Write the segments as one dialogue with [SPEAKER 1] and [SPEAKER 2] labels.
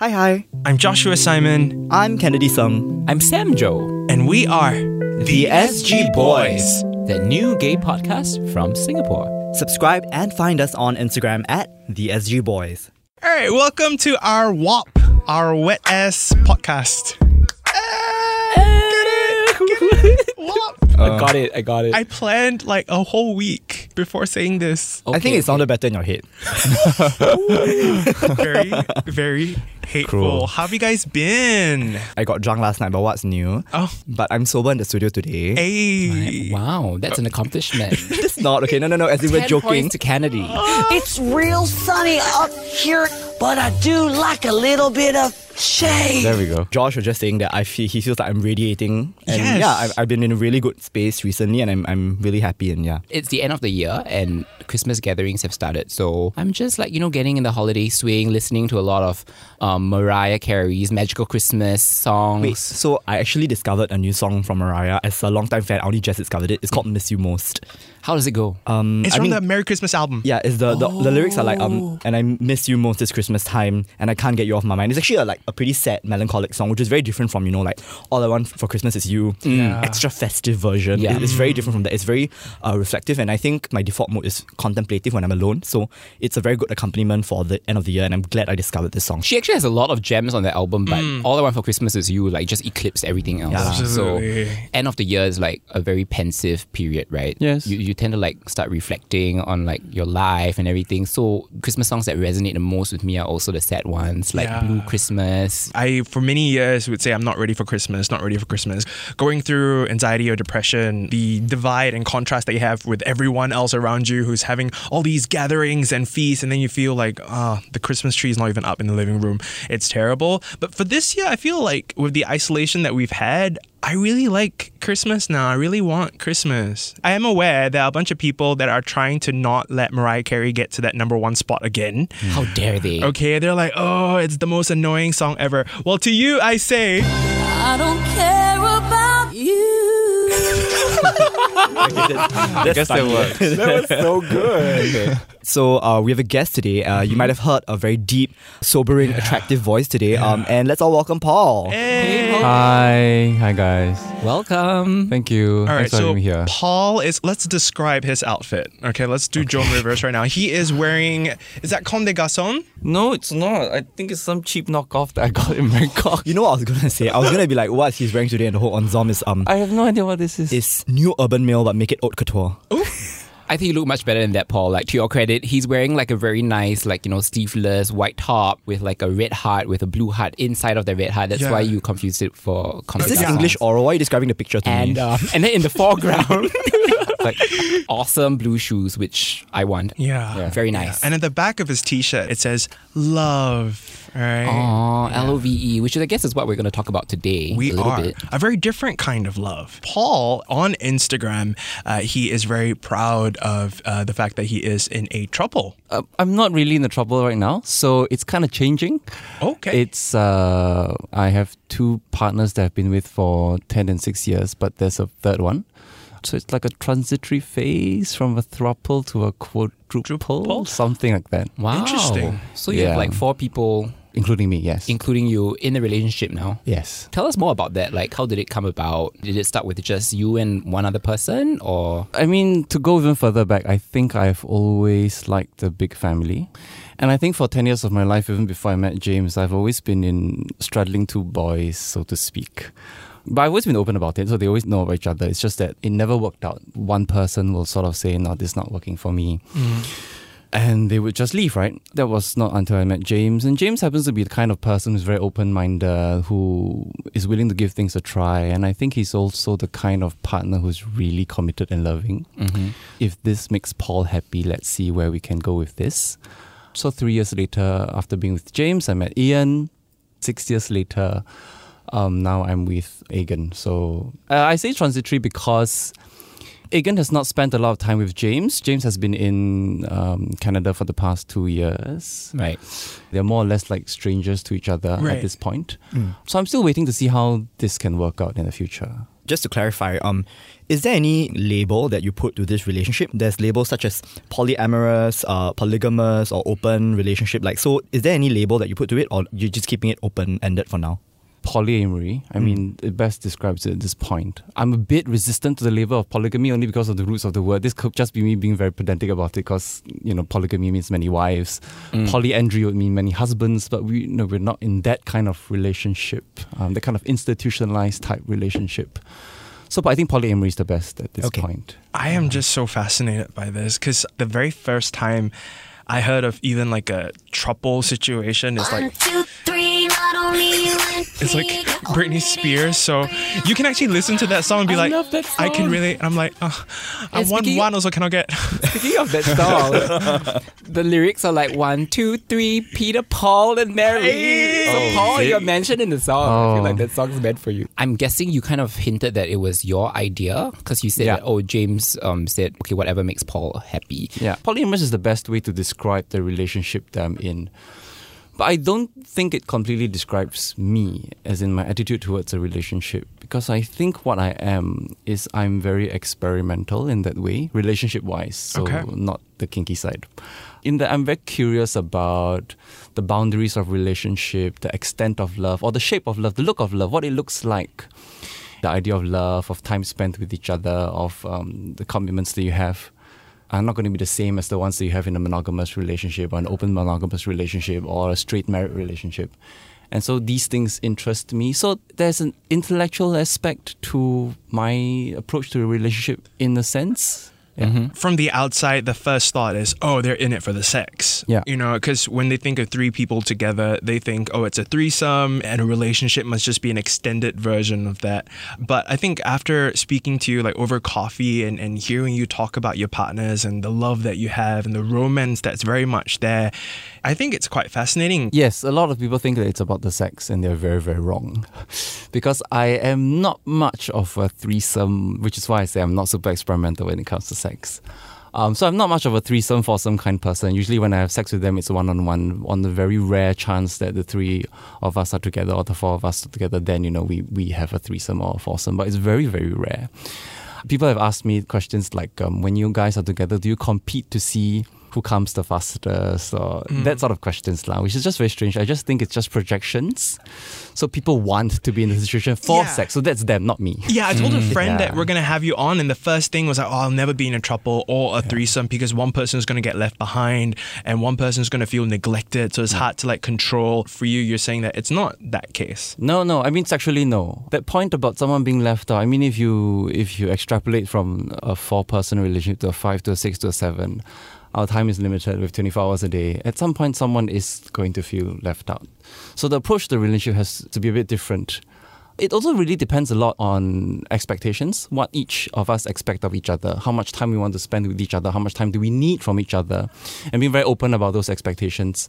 [SPEAKER 1] Hi, hi.
[SPEAKER 2] I'm Joshua Simon,
[SPEAKER 1] I'm Kennedy Sung.
[SPEAKER 3] I'm Sam Joe,
[SPEAKER 2] and we are
[SPEAKER 1] The SG Boys.
[SPEAKER 3] the new gay podcast from Singapore.
[SPEAKER 1] Subscribe and find us on Instagram at the SG Boys.
[SPEAKER 2] All right, welcome to our WAP, our wet ass podcast. Eh, WAP.
[SPEAKER 3] I uh, got it. I got it.
[SPEAKER 2] I planned like a whole week before saying this.
[SPEAKER 1] I think it sounded better in your head.
[SPEAKER 2] Very, very hateful. How have you guys been?
[SPEAKER 1] I got drunk last night, but what's new?
[SPEAKER 2] Oh,
[SPEAKER 1] But I'm sober in the studio today.
[SPEAKER 2] hey.
[SPEAKER 3] Wow, that's an uh, accomplishment.
[SPEAKER 1] It's not okay. No, no, no. As if we're joking.
[SPEAKER 3] to Kennedy. Oh.
[SPEAKER 4] It's real sunny up here, but I do like a little bit of shade.
[SPEAKER 1] There we go. Josh was just saying that I feel he feels like I'm radiating, and
[SPEAKER 2] Yes.
[SPEAKER 1] yeah, I've, I've been in a really good space recently, and I'm I'm really happy, and yeah.
[SPEAKER 3] It's the end of the year and Christmas gatherings have started. So I'm just like, you know, getting in the holiday swing, listening to a lot of um, Mariah Carey's Magical Christmas songs.
[SPEAKER 1] Wait, so I actually discovered a new song from Mariah. As a longtime fan, I only just discovered it. It's called "Miss You Most."
[SPEAKER 3] How does it go?
[SPEAKER 1] Um,
[SPEAKER 2] It's
[SPEAKER 1] I
[SPEAKER 2] from
[SPEAKER 1] mean,
[SPEAKER 2] the Merry Christmas album.
[SPEAKER 1] Yeah, it's the, the the lyrics are like
[SPEAKER 2] Oh.
[SPEAKER 1] um and I miss you most this Christmas time and I can't get you off my mind. It's actually a, like a pretty sad melancholic song, which is very different from you know like all I want for Christmas is you,
[SPEAKER 2] Yeah.
[SPEAKER 1] extra festive version.
[SPEAKER 3] Yeah.
[SPEAKER 1] It- it's very different from that. It's very uh, reflective, and I think my default mode is contemplative when I'm alone. So it's a very good accompaniment for the end of the year, and I'm glad I discovered this song.
[SPEAKER 3] She actually has a lot of gems on that album, but
[SPEAKER 2] Mm.
[SPEAKER 3] All I Want for Christmas is You like just eclipsed everything else.
[SPEAKER 1] Yeah.
[SPEAKER 2] Absolutely.
[SPEAKER 3] So end of the year is like a very pensive period, right?
[SPEAKER 5] Yes.
[SPEAKER 3] You, you tend to like start reflecting on like your life and everything. So Christmas songs that resonate the most with me are also the sad ones, like
[SPEAKER 2] Yeah.
[SPEAKER 3] Blue Christmas.
[SPEAKER 2] I, for many years, would say I'm not ready for Christmas, not ready for Christmas. Going through anxiety or depression, the divide and contrast that you have with everyone else around you who's having all these gatherings and feasts, and then you feel like, ah, the Christmas tree is not even up in the living room. It's terrible. But for this year, I feel like with the isolation that we've had, I really like Christmas now. I really want Christmas. I am aware there are a bunch of people that are trying to not let Mariah Carey get to that number one spot again.
[SPEAKER 3] How dare they?
[SPEAKER 2] Okay, they're like, oh, it's the most annoying song ever. Well, to you, I say,
[SPEAKER 6] I don't care about you.
[SPEAKER 1] I guess that works.
[SPEAKER 5] that was so good.
[SPEAKER 1] So uh, we have a guest today. Uh, you might have heard a very deep, sobering, attractive voice today. Um, and let's all welcome Paul.
[SPEAKER 5] Hi, hi guys.
[SPEAKER 3] Welcome.
[SPEAKER 5] Thank you.
[SPEAKER 2] All right,
[SPEAKER 5] Thanks for
[SPEAKER 2] so
[SPEAKER 5] having me here.
[SPEAKER 2] Paul is. Let's describe his outfit. Okay, let's do Joan Rivers right now. He is wearing. Is that Comme des Garçons?
[SPEAKER 5] No, it's not. I think it's some cheap knockoff that I got in Bangkok.
[SPEAKER 1] You know what I was gonna say? I was gonna be like, what he's wearing today, and the whole ensemble is um,
[SPEAKER 5] I have no idea what this is.
[SPEAKER 1] it's new urban male, but make it haute couture.
[SPEAKER 3] I think you look much better than that, Paul. Like to your credit, he's wearing like a very nice, like you know, sleeveless white top with like a red heart with a blue heart inside of the red heart. That's
[SPEAKER 2] Yeah.
[SPEAKER 3] why you confused it for
[SPEAKER 1] Is this
[SPEAKER 3] Comedy
[SPEAKER 1] English oral? Why are you describing the picture to
[SPEAKER 3] and
[SPEAKER 1] me?
[SPEAKER 3] um, and then in the foreground, like awesome blue shoes, which I want.
[SPEAKER 2] Yeah.
[SPEAKER 3] very nice.
[SPEAKER 2] And at the back of his T-shirt, it says "Love." Right.
[SPEAKER 3] Oh, L O V E, which I guess is what we're going to talk about today.
[SPEAKER 2] We
[SPEAKER 3] a
[SPEAKER 2] are
[SPEAKER 3] bit.
[SPEAKER 2] a very different kind of love. Paul on Instagram, uh, he is very proud of uh, the fact that he is in a throuple.
[SPEAKER 5] Uh, I'm not really in the throuple right now, so it's kind of changing.
[SPEAKER 2] Okay.
[SPEAKER 5] It's uh, I have two partners that I've been with for ten and six years, but there's a third one. So it's like a transitory phase from a thruple to a quadruple,
[SPEAKER 2] Quadruple?
[SPEAKER 5] something like that,
[SPEAKER 3] Wow.
[SPEAKER 2] Interesting.
[SPEAKER 3] So you have like four people,
[SPEAKER 5] including me. Yes.
[SPEAKER 3] including you, in a relationship now.
[SPEAKER 5] yes.
[SPEAKER 3] Tell us more about that. Like, how did it come about? Did it start with just you and one other person, or
[SPEAKER 5] I mean, to go even further back, I think I've always liked a big family. And I think for 10 years of my life, even before I met James, I've always been in straddling two boys, so to speak. But I've always been open about it, so they always know about each other. It's just that it never worked out. One person will sort of say, no, this is not working for me. Mm. And they would just leave, right? That was not until I met James. And James happens to be the kind of person who's very open minded, who is willing to give things a try. And I think he's also the kind of partner who's really committed and loving. Mm-hmm. If this makes Paul happy, let's see where we can go with this. So, three years later, after being with James, I met Ian. Six years later, um, now I'm with Egan. So, uh, I say transitory because Egan has not spent a lot of time with James. James has been in um, Canada for the past two years.
[SPEAKER 3] right?
[SPEAKER 5] They're more or less like strangers to each other
[SPEAKER 2] Right.
[SPEAKER 5] at this point.
[SPEAKER 1] Mm.
[SPEAKER 5] So I'm still waiting to see how this can work out in the future.
[SPEAKER 1] just to clarify, um, is there any label that you put to this relationship? There's labels such as polyamorous, uh, polygamous, or open relationship. Like, so is there any label that you put to it, or you're just keeping it open ended for now?
[SPEAKER 5] Polyamory. I mean, it best describes it at this point. I'm a bit resistant to the label of polygamy only because of the roots of the word. This could just be me being very pedantic about it because, you know, polygamy means many wives. Polyandry would mean many husbands, but we, you know, we're not in that kind of relationship, um, that kind of institutionalized type relationship. So, but I think polyamory is the best at this
[SPEAKER 1] Okay.
[SPEAKER 5] point.
[SPEAKER 2] I am just so fascinated by this because the very first time I heard of even like a throuple situation is
[SPEAKER 6] One,
[SPEAKER 2] like
[SPEAKER 6] two,
[SPEAKER 2] it's like Britney Spears. So you can actually listen to that song and be
[SPEAKER 3] I
[SPEAKER 2] like,
[SPEAKER 3] love that
[SPEAKER 2] I can really. And I'm like, oh, I
[SPEAKER 3] And
[SPEAKER 2] want one, also cannot get.
[SPEAKER 3] Speaking of that song, the lyrics are like one, two, three, Peter, Paul, and Mary.
[SPEAKER 2] Hey!
[SPEAKER 3] So
[SPEAKER 5] Oh,
[SPEAKER 3] Paul,
[SPEAKER 5] is
[SPEAKER 3] you're mentioned in the song. I feel
[SPEAKER 5] Oh.
[SPEAKER 3] like that song's meant for you. I'm guessing you kind of hinted that it was your idea because you said
[SPEAKER 5] Yeah.
[SPEAKER 3] that, oh, James um, said, okay, whatever makes Paul happy.
[SPEAKER 5] Yeah, polyamorous is the best way to describe the relationship that I'm in. But I don't think it completely describes me, as in my attitude towards a relationship, because I think what I am is I'm very experimental in that way, relationship wise. So,
[SPEAKER 2] Okay.
[SPEAKER 5] not the kinky side. In that, I'm very curious about the boundaries of relationship, the extent of love, or the shape of love, the look of love, what it looks like the idea of love, of time spent with each other, of um, the commitments that you have are not going to be the same as the ones that you have in a monogamous relationship or an open monogamous relationship or a straight married relationship. And so these things interest me. So there's an intellectual aspect to my approach to a relationship in a sense. Yeah. Mm-hmm.
[SPEAKER 2] From the outside, the first thought is, oh, they're in it for the sex.
[SPEAKER 5] Yeah.
[SPEAKER 2] You know, because when they think of three people together, they think, oh, it's a threesome and a relationship must just be an extended version of that. But I think after speaking to you, like over coffee and, and hearing you talk about your partners and the love that you have and the romance that's very much there, I think it's quite fascinating.
[SPEAKER 5] Yes, a lot of people think that it's about the sex, and they're very, very wrong. because I am not much of a threesome, which is why I say I'm not super experimental when it comes to sex. Um, so I'm not much of a threesome, foursome kind person. Usually, when I have sex with them, it's one on one. On the very rare chance that the three of us are together or the four of us are together, then you know we we have a threesome or a foursome. But it's very, very rare. People have asked me questions like, um, when you guys are together, do you compete to see who comes the fastest or mm. that sort of questions lah, which is just very strange. I just think it's just projections. So people want to be in the situation for
[SPEAKER 2] Yeah.
[SPEAKER 5] sex. So that's them, not me.
[SPEAKER 2] Yeah, I told a mm. friend
[SPEAKER 5] Yeah.
[SPEAKER 2] that we're gonna have you on, and the first thing was like, "Oh, I'll never be in a throuple or a threesome because one person is gonna get left behind and one person is gonna feel neglected, so it's mm. hard to like control." For you, you're saying that it's not that case.
[SPEAKER 5] No, no. I mean, sexually, no. That point about someone being left out. I mean, if you if you extrapolate from a four-person relationship to a five to a six to a seven, our time is limited with 24 hours a day. At some point, someone is going to feel left out. So the approach to the relationship has to be a bit different. It also really depends a lot on expectations, what each of us expect of each other, how much time we want to spend with each other, how much time do we need from each other, and being very open about those expectations.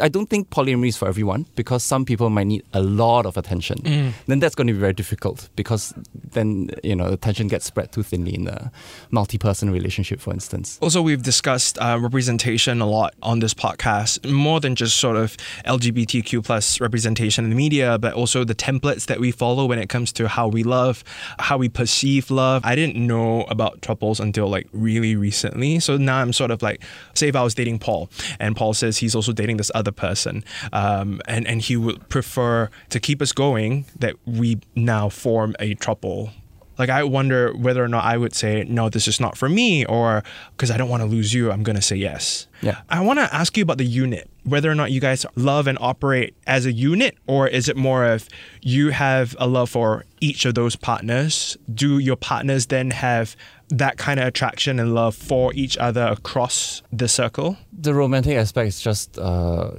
[SPEAKER 5] I don't think polyamory is for everyone because some people might need a lot of attention. Then that's going to be very difficult because then you know attention gets spread too thinly in a multi-person relationship, for instance.
[SPEAKER 2] Also, we've discussed uh, representation a lot on this podcast, more than just sort of LGBTQ plus representation in the media, but also the templates that we follow when it comes to how we love, how we perceive love. I didn't know about triples until like really recently. So now I'm sort of like, say if I was dating Paul, and Paul says he's also dating this other person, um, and and he would prefer to keep us going that we now form a throuple like I wonder whether or not I would say no, this is not for me, or because I don't want to lose you, I'm gonna say yes.
[SPEAKER 5] Yeah.
[SPEAKER 2] I want to ask you about the unit, whether or not you guys love and operate as a unit, or is it more of you have a love for each of those partners? Do your partners then have that kind of attraction and love for each other across the circle?
[SPEAKER 5] The romantic aspect is just uh,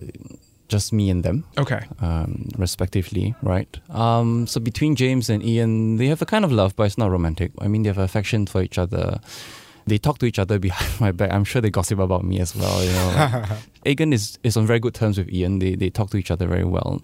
[SPEAKER 5] just me and them.
[SPEAKER 2] Okay.
[SPEAKER 5] um, respectively, right? Um, so between James and Ian, they have a kind of love, but it's not romantic. I mean, they have affection for each other. They talk to each other behind my back. I'm sure they gossip about me as well. You know, Egan is, is on very good terms with Ian. They they talk to each other very well.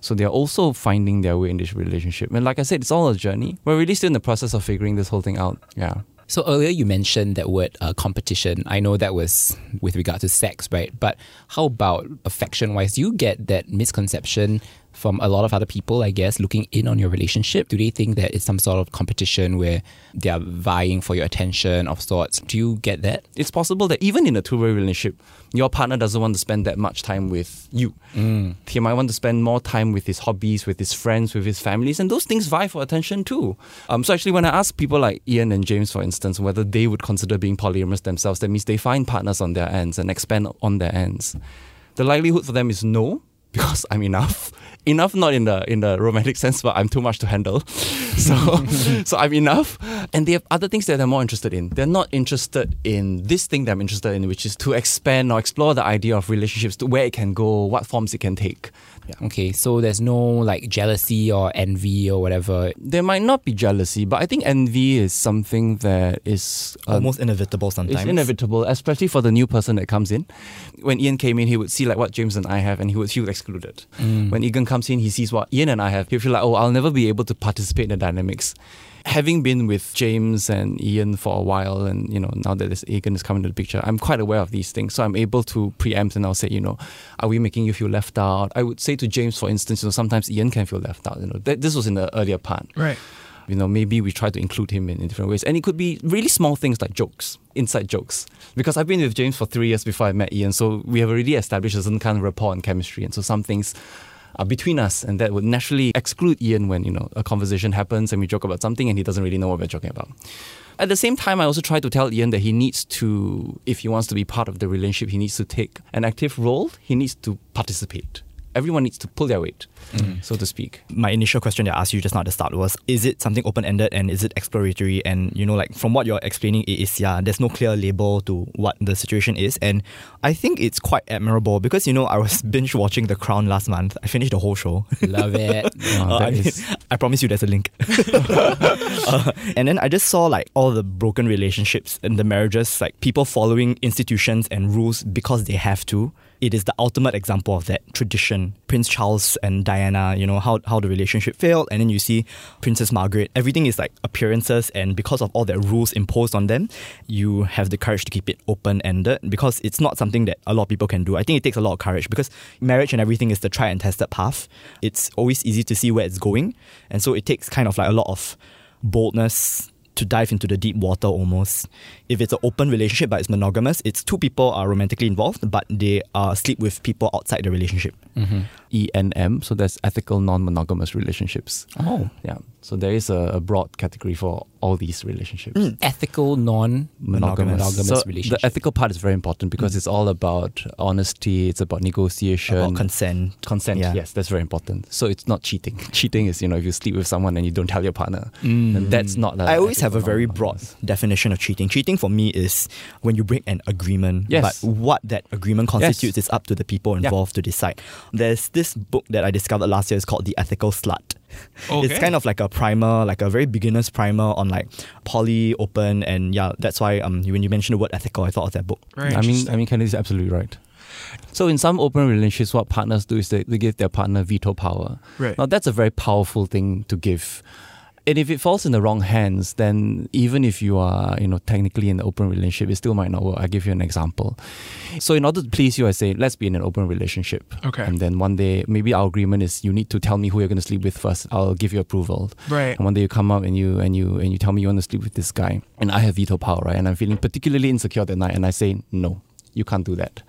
[SPEAKER 5] So they are also finding their way in this relationship. And like I said, it's all a journey. We're really still in the process of figuring this whole thing out. Yeah.
[SPEAKER 3] So earlier you mentioned that word uh, competition. I know that was with regard to sex, right? But how about affection wise? Do you get that misconception from a lot of other people, I guess, looking in on your relationship? Do they think that it's some sort of competition where they are vying for your attention of sorts? Do you get that?
[SPEAKER 5] It's possible that even in a two way relationship, your partner doesn't want to spend that much time with you. He might want to spend more time with his hobbies, with his friends, with his families, and those things vie for attention too. Um, so actually, when I ask people like Ian and James, for instance, whether they would consider being polyamorous themselves, that means they find partners on their ends and expand on their ends. The likelihood for them is no, because I'm enough. Enough not in the in the romantic sense, but I'm too much to handle. So so I'm enough. And they have other things that they're more interested in. They're not interested in this thing that I'm interested in, which is to expand or explore the idea of relationships to where it can go, what forms it can take. Yeah.
[SPEAKER 3] Okay, so there's no like jealousy or envy or whatever.
[SPEAKER 5] There might not be jealousy, but I think envy is something that is uh,
[SPEAKER 1] Almost inevitable sometimes.
[SPEAKER 5] It's inevitable, especially for the new person that comes in. When Ian came in, he would see like what James and I have, and he would feel excluded. When Egan comes in, he sees what Ian and I have. He'll feel like, oh, I'll never be able to participate in the dynamics. Having been with James and Ian for a while, and you know now that this Egan is coming to the picture, I'm quite aware of these things, so I'm able to preempt and I'll say, you know, are we making you feel left out? I would say to James, for instance, you know, sometimes Ian can feel left out. You know, that, this was in the earlier part
[SPEAKER 2] Right.
[SPEAKER 5] you know, maybe we try to include him in, in different ways. And it could be really small things like jokes, inside jokes. Because I've been with James for three years before I met Ian, so we have already established a certain kind of rapport and chemistry. And so some things are between us, and that would naturally exclude Ian when, you know, a conversation happens and we joke about something and he doesn't really know what we're joking about. At the same time, I also try to tell Ian that he needs to, if he wants to be part of the relationship, he needs to take an active role, he needs to participate. Everyone needs to pull their weight, so to speak.
[SPEAKER 1] my initial question that I asked you just now at the start was is it something open ended and is it exploratory and you know like from what you're explaining it is yeah there's no clear label to what the situation is and I think it's quite admirable because you know I was binge watching The Crown last month I finished the whole show
[SPEAKER 3] Love it.
[SPEAKER 5] Wow,
[SPEAKER 1] Uh, I, mean,
[SPEAKER 5] is-
[SPEAKER 1] I promise you there's a link. Uh, and then I just saw like all the broken relationships and the marriages, like people following institutions and rules because they have to. It is the ultimate example of that tradition. Prince Charles and Diana, you know, how, how the relationship failed. And then you see Princess Margaret. Everything is like appearances. And because of all the rules imposed on them, you have the courage to keep it open ended because it's not something that a lot of people can do. I think it takes a lot of courage because marriage and everything is the tried and tested path. It's always easy to see where it's going. And so it takes kind of like a lot of boldness to dive into the deep water almost. If it's an open relationship but it's monogamous, it's two people are romantically involved but they are sleep with people outside the relationship. Mm-hmm.
[SPEAKER 5] ENM, so that's ethical non-monogamous relationships.
[SPEAKER 3] Oh.
[SPEAKER 5] Yeah, so there is a, a broad category for all these relationships. Hmm.
[SPEAKER 3] Ethical, non
[SPEAKER 1] Monogamous.
[SPEAKER 5] So
[SPEAKER 3] relationship.
[SPEAKER 5] the ethical part is very important because hmm. it's all about honesty. It's about negotiation,
[SPEAKER 1] About consent.
[SPEAKER 5] consent.
[SPEAKER 1] Yeah.
[SPEAKER 5] Yes, that's very important. So it's not cheating. Cheating is you know if you sleep with someone and you don't tell your partner, hmm. then that's not.
[SPEAKER 1] I always have a very broad definition of cheating. Cheating for me is when you break an agreement.
[SPEAKER 5] Yes.
[SPEAKER 1] But what that agreement constitutes is up to the people involved to decide. There's this book that I discovered last year. It's called The Ethical Slut. It's kind of like a primer, like a very beginner's primer on like poly, open, and yeah, that's why um when you mentioned the word ethical, I thought of that book.
[SPEAKER 2] Very
[SPEAKER 5] I mean,
[SPEAKER 2] interesting.
[SPEAKER 5] I mean, Kennedy is absolutely right. So in some open relationships, what partners do is they, they give their partner veto power.
[SPEAKER 2] Right.
[SPEAKER 5] Now that's a very powerful thing to give. And if it falls in the wrong hands, then even if you are, you know, technically in an open relationship, it still might not work. I'll give you an example. So in order to please you, I say, let's be in an open relationship.
[SPEAKER 2] Okay.
[SPEAKER 5] And then one day, maybe our agreement is you need to tell me who you're going to sleep with first. I'll give you approval.
[SPEAKER 2] Right.
[SPEAKER 5] And one day you come up and you and you and you tell me you want to sleep with this guy, and I have veto power, right? And I'm feeling particularly insecure that night, and I say no, you can't do that.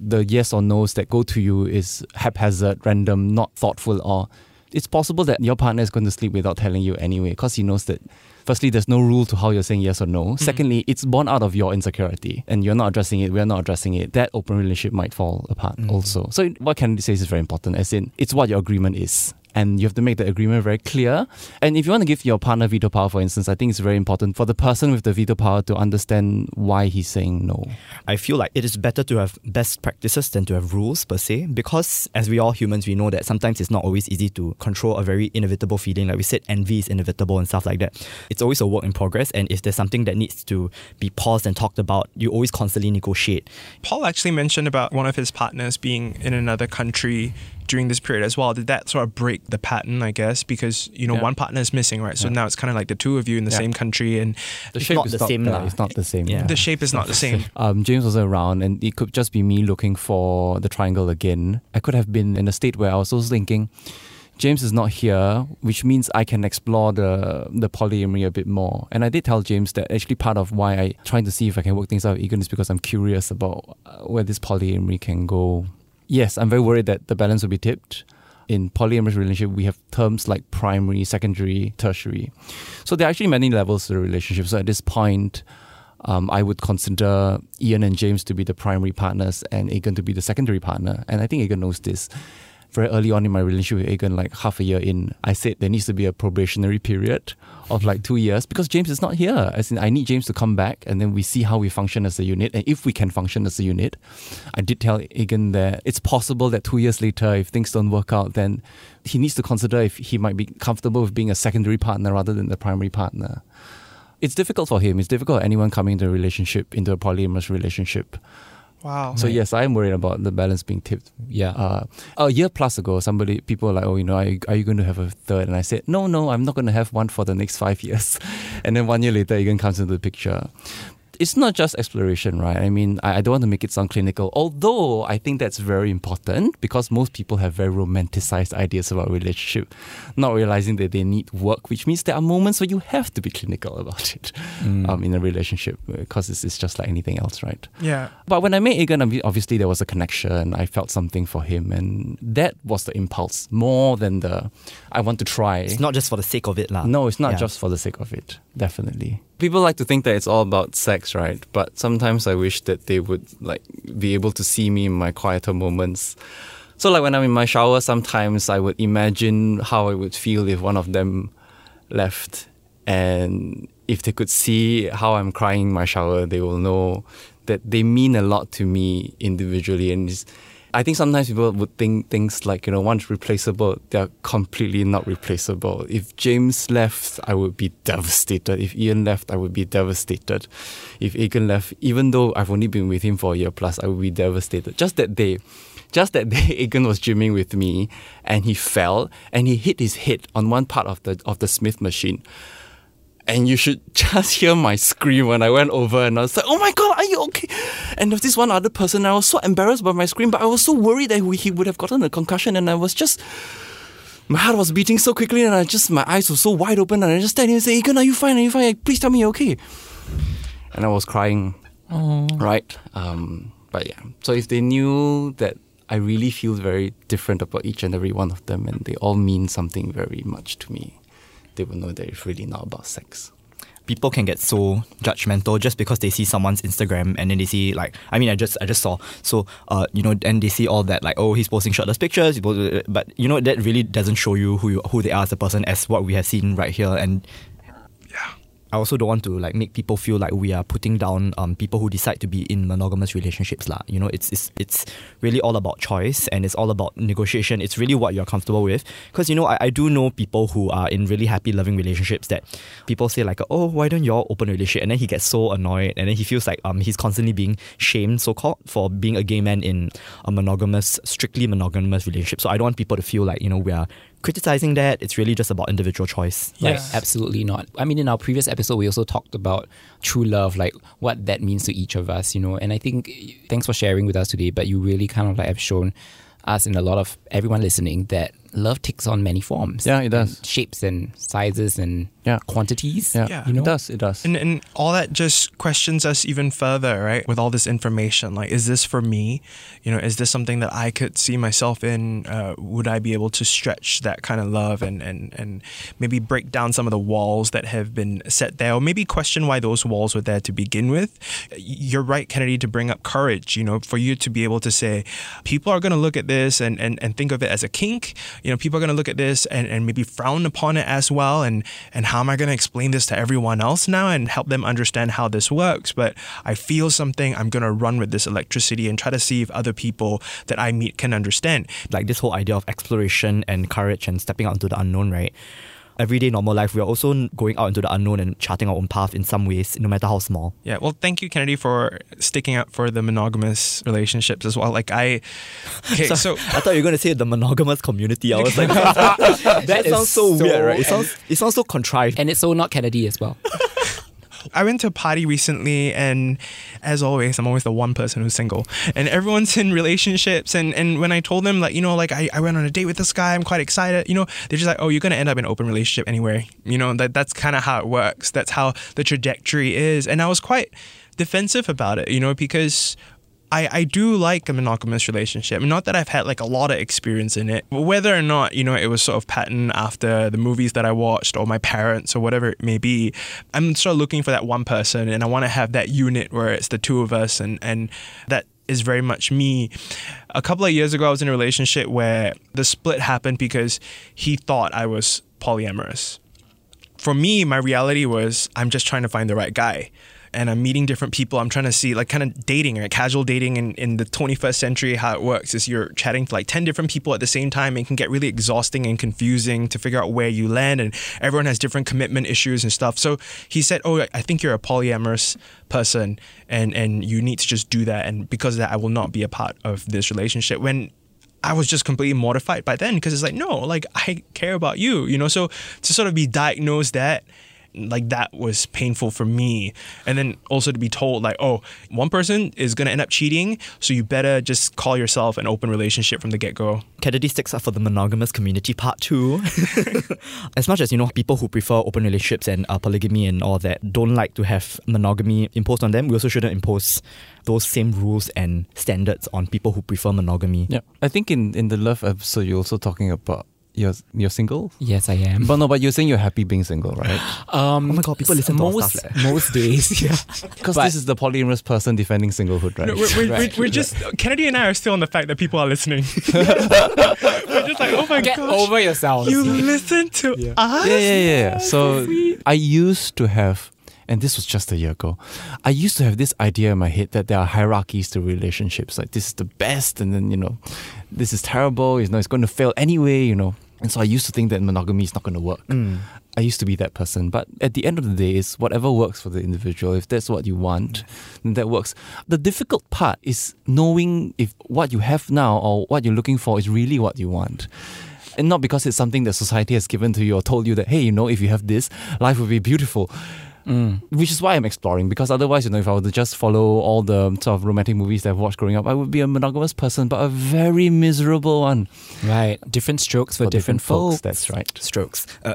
[SPEAKER 5] The yes or no's that go to you is haphazard, random, not thoughtful, or it's possible that your partner is going to sleep without telling you anyway, because he knows that. Firstly, there's no rule to how you're saying yes or no. Mm-hmm. Secondly, it's born out of your insecurity, and you're not addressing it. We're not addressing it. That open relationship might fall apart mm-hmm. also. So what Kennedy says is very important. As in, it's what your agreement is and you have to make the agreement very clear. And if you want to give your partner veto power, for instance, I think it's very important for the person with the veto power to understand why he's saying no.
[SPEAKER 1] I feel like it is better to have best practices than to have rules per se, because as we all humans, we know that sometimes it's not always easy to control a very inevitable feeling. Like we said, envy is inevitable and stuff like that. It's always a work in progress, and if there's something that needs to be paused and talked about, you always constantly negotiate.
[SPEAKER 2] Paul actually mentioned about one of his partners being in another country during this period as well. Did that sort of break the pattern, I guess? Because, you know,
[SPEAKER 5] Yeah.
[SPEAKER 2] one partner is missing, right? So
[SPEAKER 5] Yeah.
[SPEAKER 2] now it's kind of like the two of you in the
[SPEAKER 5] Yeah.
[SPEAKER 2] same country and
[SPEAKER 5] The
[SPEAKER 1] It's
[SPEAKER 5] shape
[SPEAKER 1] not
[SPEAKER 5] is
[SPEAKER 1] the
[SPEAKER 5] not
[SPEAKER 1] same
[SPEAKER 5] the-
[SPEAKER 1] lah.
[SPEAKER 5] It's not the same.
[SPEAKER 1] Yeah.
[SPEAKER 2] the shape is not the same.
[SPEAKER 5] Um, James was around, and it could just be me looking for the triangle again. I could have been in a state where I was also thinking, James is not here, which means I can explore the the polyamory a bit more. And I did tell James that actually part of why I trying to see if I can work things out with Egan is because I'm curious about uh, where this polyamory can go. Yes, I'm very worried that the balance will be tipped. In polyamorous relationship, we have terms like primary, secondary, tertiary. So there are actually many levels to the relationship. So at this point, um, I would consider Ian and James to be the primary partners and Egan to be the secondary partner. And I think Egan knows this. Very early on in my relationship with Egan, like half a year in, I said there needs to be a probationary period of like two years because James is not here. As in, I need James to come back and then we see how we function as a unit and if we can function as a unit. I did tell Egan that it's possible that two years later, if things don't work out, then he needs to consider if he might be comfortable with being a secondary partner rather than the primary partner it's difficult for him. It's difficult for anyone coming into a relationship, into a polyamorous relationship.
[SPEAKER 2] Wow.
[SPEAKER 5] So yes, I am worried about the balance being tipped.
[SPEAKER 3] Yeah.
[SPEAKER 5] Uh, a year plus ago, somebody people were like, oh, you know, are you, are you going to have a third? And I said, no, no, I'm not going to have one for the next five years. And then one year later, Egan comes into the picture. It's not just exploration, right? I mean, I, I don't want to make it sound clinical, although I think that's very important because most people have very romanticized ideas about relationship, not realizing that they need work, which means there are moments where you have to be clinical about it um, in a relationship because it's, it's just like anything else, right?
[SPEAKER 2] yeah.
[SPEAKER 5] But when I met Egan, obvi- obviously there was a connection. I felt something for him, and that was the impulse more than the I want to try.
[SPEAKER 1] It's not just for the sake of it, lah.
[SPEAKER 5] no, it's not
[SPEAKER 1] Yeah.
[SPEAKER 5] just for the sake of it. Definitely. People like to think that it's all about sex, right? But sometimes I wish that they would like be able to see me in my quieter moments. So like when I'm in my shower, sometimes I would imagine how I would feel if one of them left and if they could see how I'm crying in my shower, they will know that they mean a lot to me individually and it's, I think sometimes people would think things like, you know, one's replaceable, they're completely not replaceable. If James left, I would be devastated. If Ian left, I would be devastated. If Egan left, even though I've only been with him for a year plus, I would be devastated. Just that day, just that day, Egan was gymming with me and he fell and he hit his head on one part of the of the Smith machine. And you should just hear my scream when I went over and I was like, oh my God, are you okay? And there's this one other person, and I was so embarrassed by my scream, but I was so worried that he would have gotten a concussion. And I was just, my heart was beating so quickly, and I just, my eyes were so wide open. And I just standing and saying, Egan, are you fine? Are you fine? Please tell me you're okay. And I was crying, right? Um, but yeah, so if they knew that I really feel very different about each and every one of them, and they all mean something very much to me, they will know that it's really not about sex.
[SPEAKER 1] people can get so judgmental just because they see someone's Instagram and then they see like I mean I just I just saw so uh you know and they see all that like oh he's posting shirtless pictures but you know that really doesn't show you who you, who they are as a person as what we have seen right here and. I also don't want to like make people feel like we are putting down um, people who decide to be in monogamous relationships lah. You know, it's, it's it's really all about choice and it's all about negotiation. It's really what you're comfortable with. Because you know, I, I do know people who are in really happy, loving relationships that people say like, oh, why don't y'all open a relationship? And then he gets so annoyed and then he feels like um he's constantly being shamed, so called, for being a gay man in a monogamous, strictly monogamous relationship. So I don't want people to feel like you know we are criticizing that. It's really just about individual choice.
[SPEAKER 3] Like,
[SPEAKER 2] Yes.
[SPEAKER 3] absolutely not. I mean, in our previous episode, we also talked about true love, like what that means to each of us, you know. And I think thanks for sharing with us today, but you really kind of like have shown us and a lot of everyone listening that love takes on many forms.
[SPEAKER 5] Yeah, it does.
[SPEAKER 3] And shapes and sizes and
[SPEAKER 5] Yeah.
[SPEAKER 3] quantities.
[SPEAKER 5] Yeah,
[SPEAKER 2] Yeah.
[SPEAKER 3] You know?
[SPEAKER 5] it does. It does.
[SPEAKER 2] And, and all that just questions us even further, right? With all this information, like, is this for me? You know, is this something that I could see myself in? Uh, would I be able to stretch that kind of love and, and, and maybe break down some of the walls that have been set there, or maybe question why those walls were there to begin with? You're right, Kennedy, to bring up courage, you know, for you to be able to say, people are going to look at this and, and, and think of it as a kink. You know, people are going to look at this and, and maybe frown upon it as well. And, and how am I going to explain this to everyone else now and help them understand how this works? But I feel something, I'm going to run with this electricity and try to see if other people that I meet can understand.
[SPEAKER 1] like this whole idea of exploration and courage and stepping out into the unknown, right? Everyday normal life, we are also going out into the unknown and charting our own path in some ways, no matter how small.
[SPEAKER 2] Yeah, well, thank you, Kennedy, for sticking up for the monogamous relationships as well. Like I, okay, so
[SPEAKER 1] I thought you were going to say the monogamous community. I was like, that sounds so,
[SPEAKER 3] so-
[SPEAKER 1] weird, right? It sounds it sounds so contrived.
[SPEAKER 3] And it's so not Kennedy as well.
[SPEAKER 2] I went to a party recently, and as always, I'm always the one person who's single, and everyone's in relationships. And, and when I told them, like, you know, like I, I went on a date with this guy, I'm quite excited, you know, they're just like, oh, you're gonna end up in an open relationship anyway. You know, that that's kind of how it works. That's how the trajectory is. And I was quite defensive about it, you know, because I, I do like a monogamous relationship. Not that I've had like a lot of experience in it. Whether or not, you know, it was sort of patterned after the movies that I watched or my parents or whatever it may be, I'm sort of looking for that one person and I want to have that unit where it's the two of us and, and that is very much me. A couple of years ago, I was in a relationship where the split happened because he thought I was polyamorous for me, my reality was I'm just trying to find the right guy. And I'm meeting different people. I'm trying to see, like, kind of dating, right? Casual dating in, in the 21st century, how it works is you're chatting to like 10 different people at the same time. And it can get really exhausting and confusing to figure out where you land. And everyone has different commitment issues and stuff. So he said, Oh, I think you're a polyamorous person and, and you need to just do that. And because of that, I will not be a part of this relationship. When I was just completely mortified by then because it's like, no, like I care about you, you know? So to sort of be diagnosed that, like that was painful for me. And then also to be told, like, oh, one person is going to end up cheating, so you better just call yourself an open relationship from the get go.
[SPEAKER 1] Kennedy sticks up for the monogamous community part too. as much as you know, people who prefer open relationships and uh, polygamy and all that don't like to have monogamy imposed on them. We also shouldn't impose those same rules and standards on people who prefer monogamy.
[SPEAKER 5] Yeah, I think in in the love episode you're also talking about you're you're single.
[SPEAKER 3] Yes, I am.
[SPEAKER 5] But no, but you're saying you're happy being single, right?
[SPEAKER 3] Um,
[SPEAKER 1] Oh my God, people listen to our
[SPEAKER 3] most,
[SPEAKER 1] stuff leh.
[SPEAKER 3] Most days, yeah.
[SPEAKER 5] Because this is the polyamorous person defending singlehood, right?
[SPEAKER 2] No, we're, we're,
[SPEAKER 3] Right,
[SPEAKER 2] we're, we're just, Kennedy and I are still on the fact that people are listening. we're just like, oh my god,
[SPEAKER 3] Get
[SPEAKER 2] gosh.
[SPEAKER 3] over yourselves.
[SPEAKER 2] you listen to us?
[SPEAKER 5] yeah, yeah, yeah. So I used to have, and this was just a year ago, I used to have this idea in my head that there are hierarchies to relationships. Like this is the best, and then you know, this is terrible. You know, it's going to fail anyway. You know, and so I used to think that monogamy is not going to work. Mm. I used to be that person, but at the end of the day, it's whatever works for the individual. If that's what you want, then that works. The difficult part is knowing if what you have now or what you're looking for is really what you want and not because it's something that society has given to you or told you that hey you know if you have this life will be beautiful which is why i'm exploring because otherwise you know if i were to just follow all the sort of romantic movies that i've watched growing up i would be a monogamous person but a very miserable one
[SPEAKER 3] Right. Different strokes for,
[SPEAKER 5] for
[SPEAKER 3] different,
[SPEAKER 5] folks
[SPEAKER 3] folks.
[SPEAKER 5] that's right
[SPEAKER 1] strokes. Uh,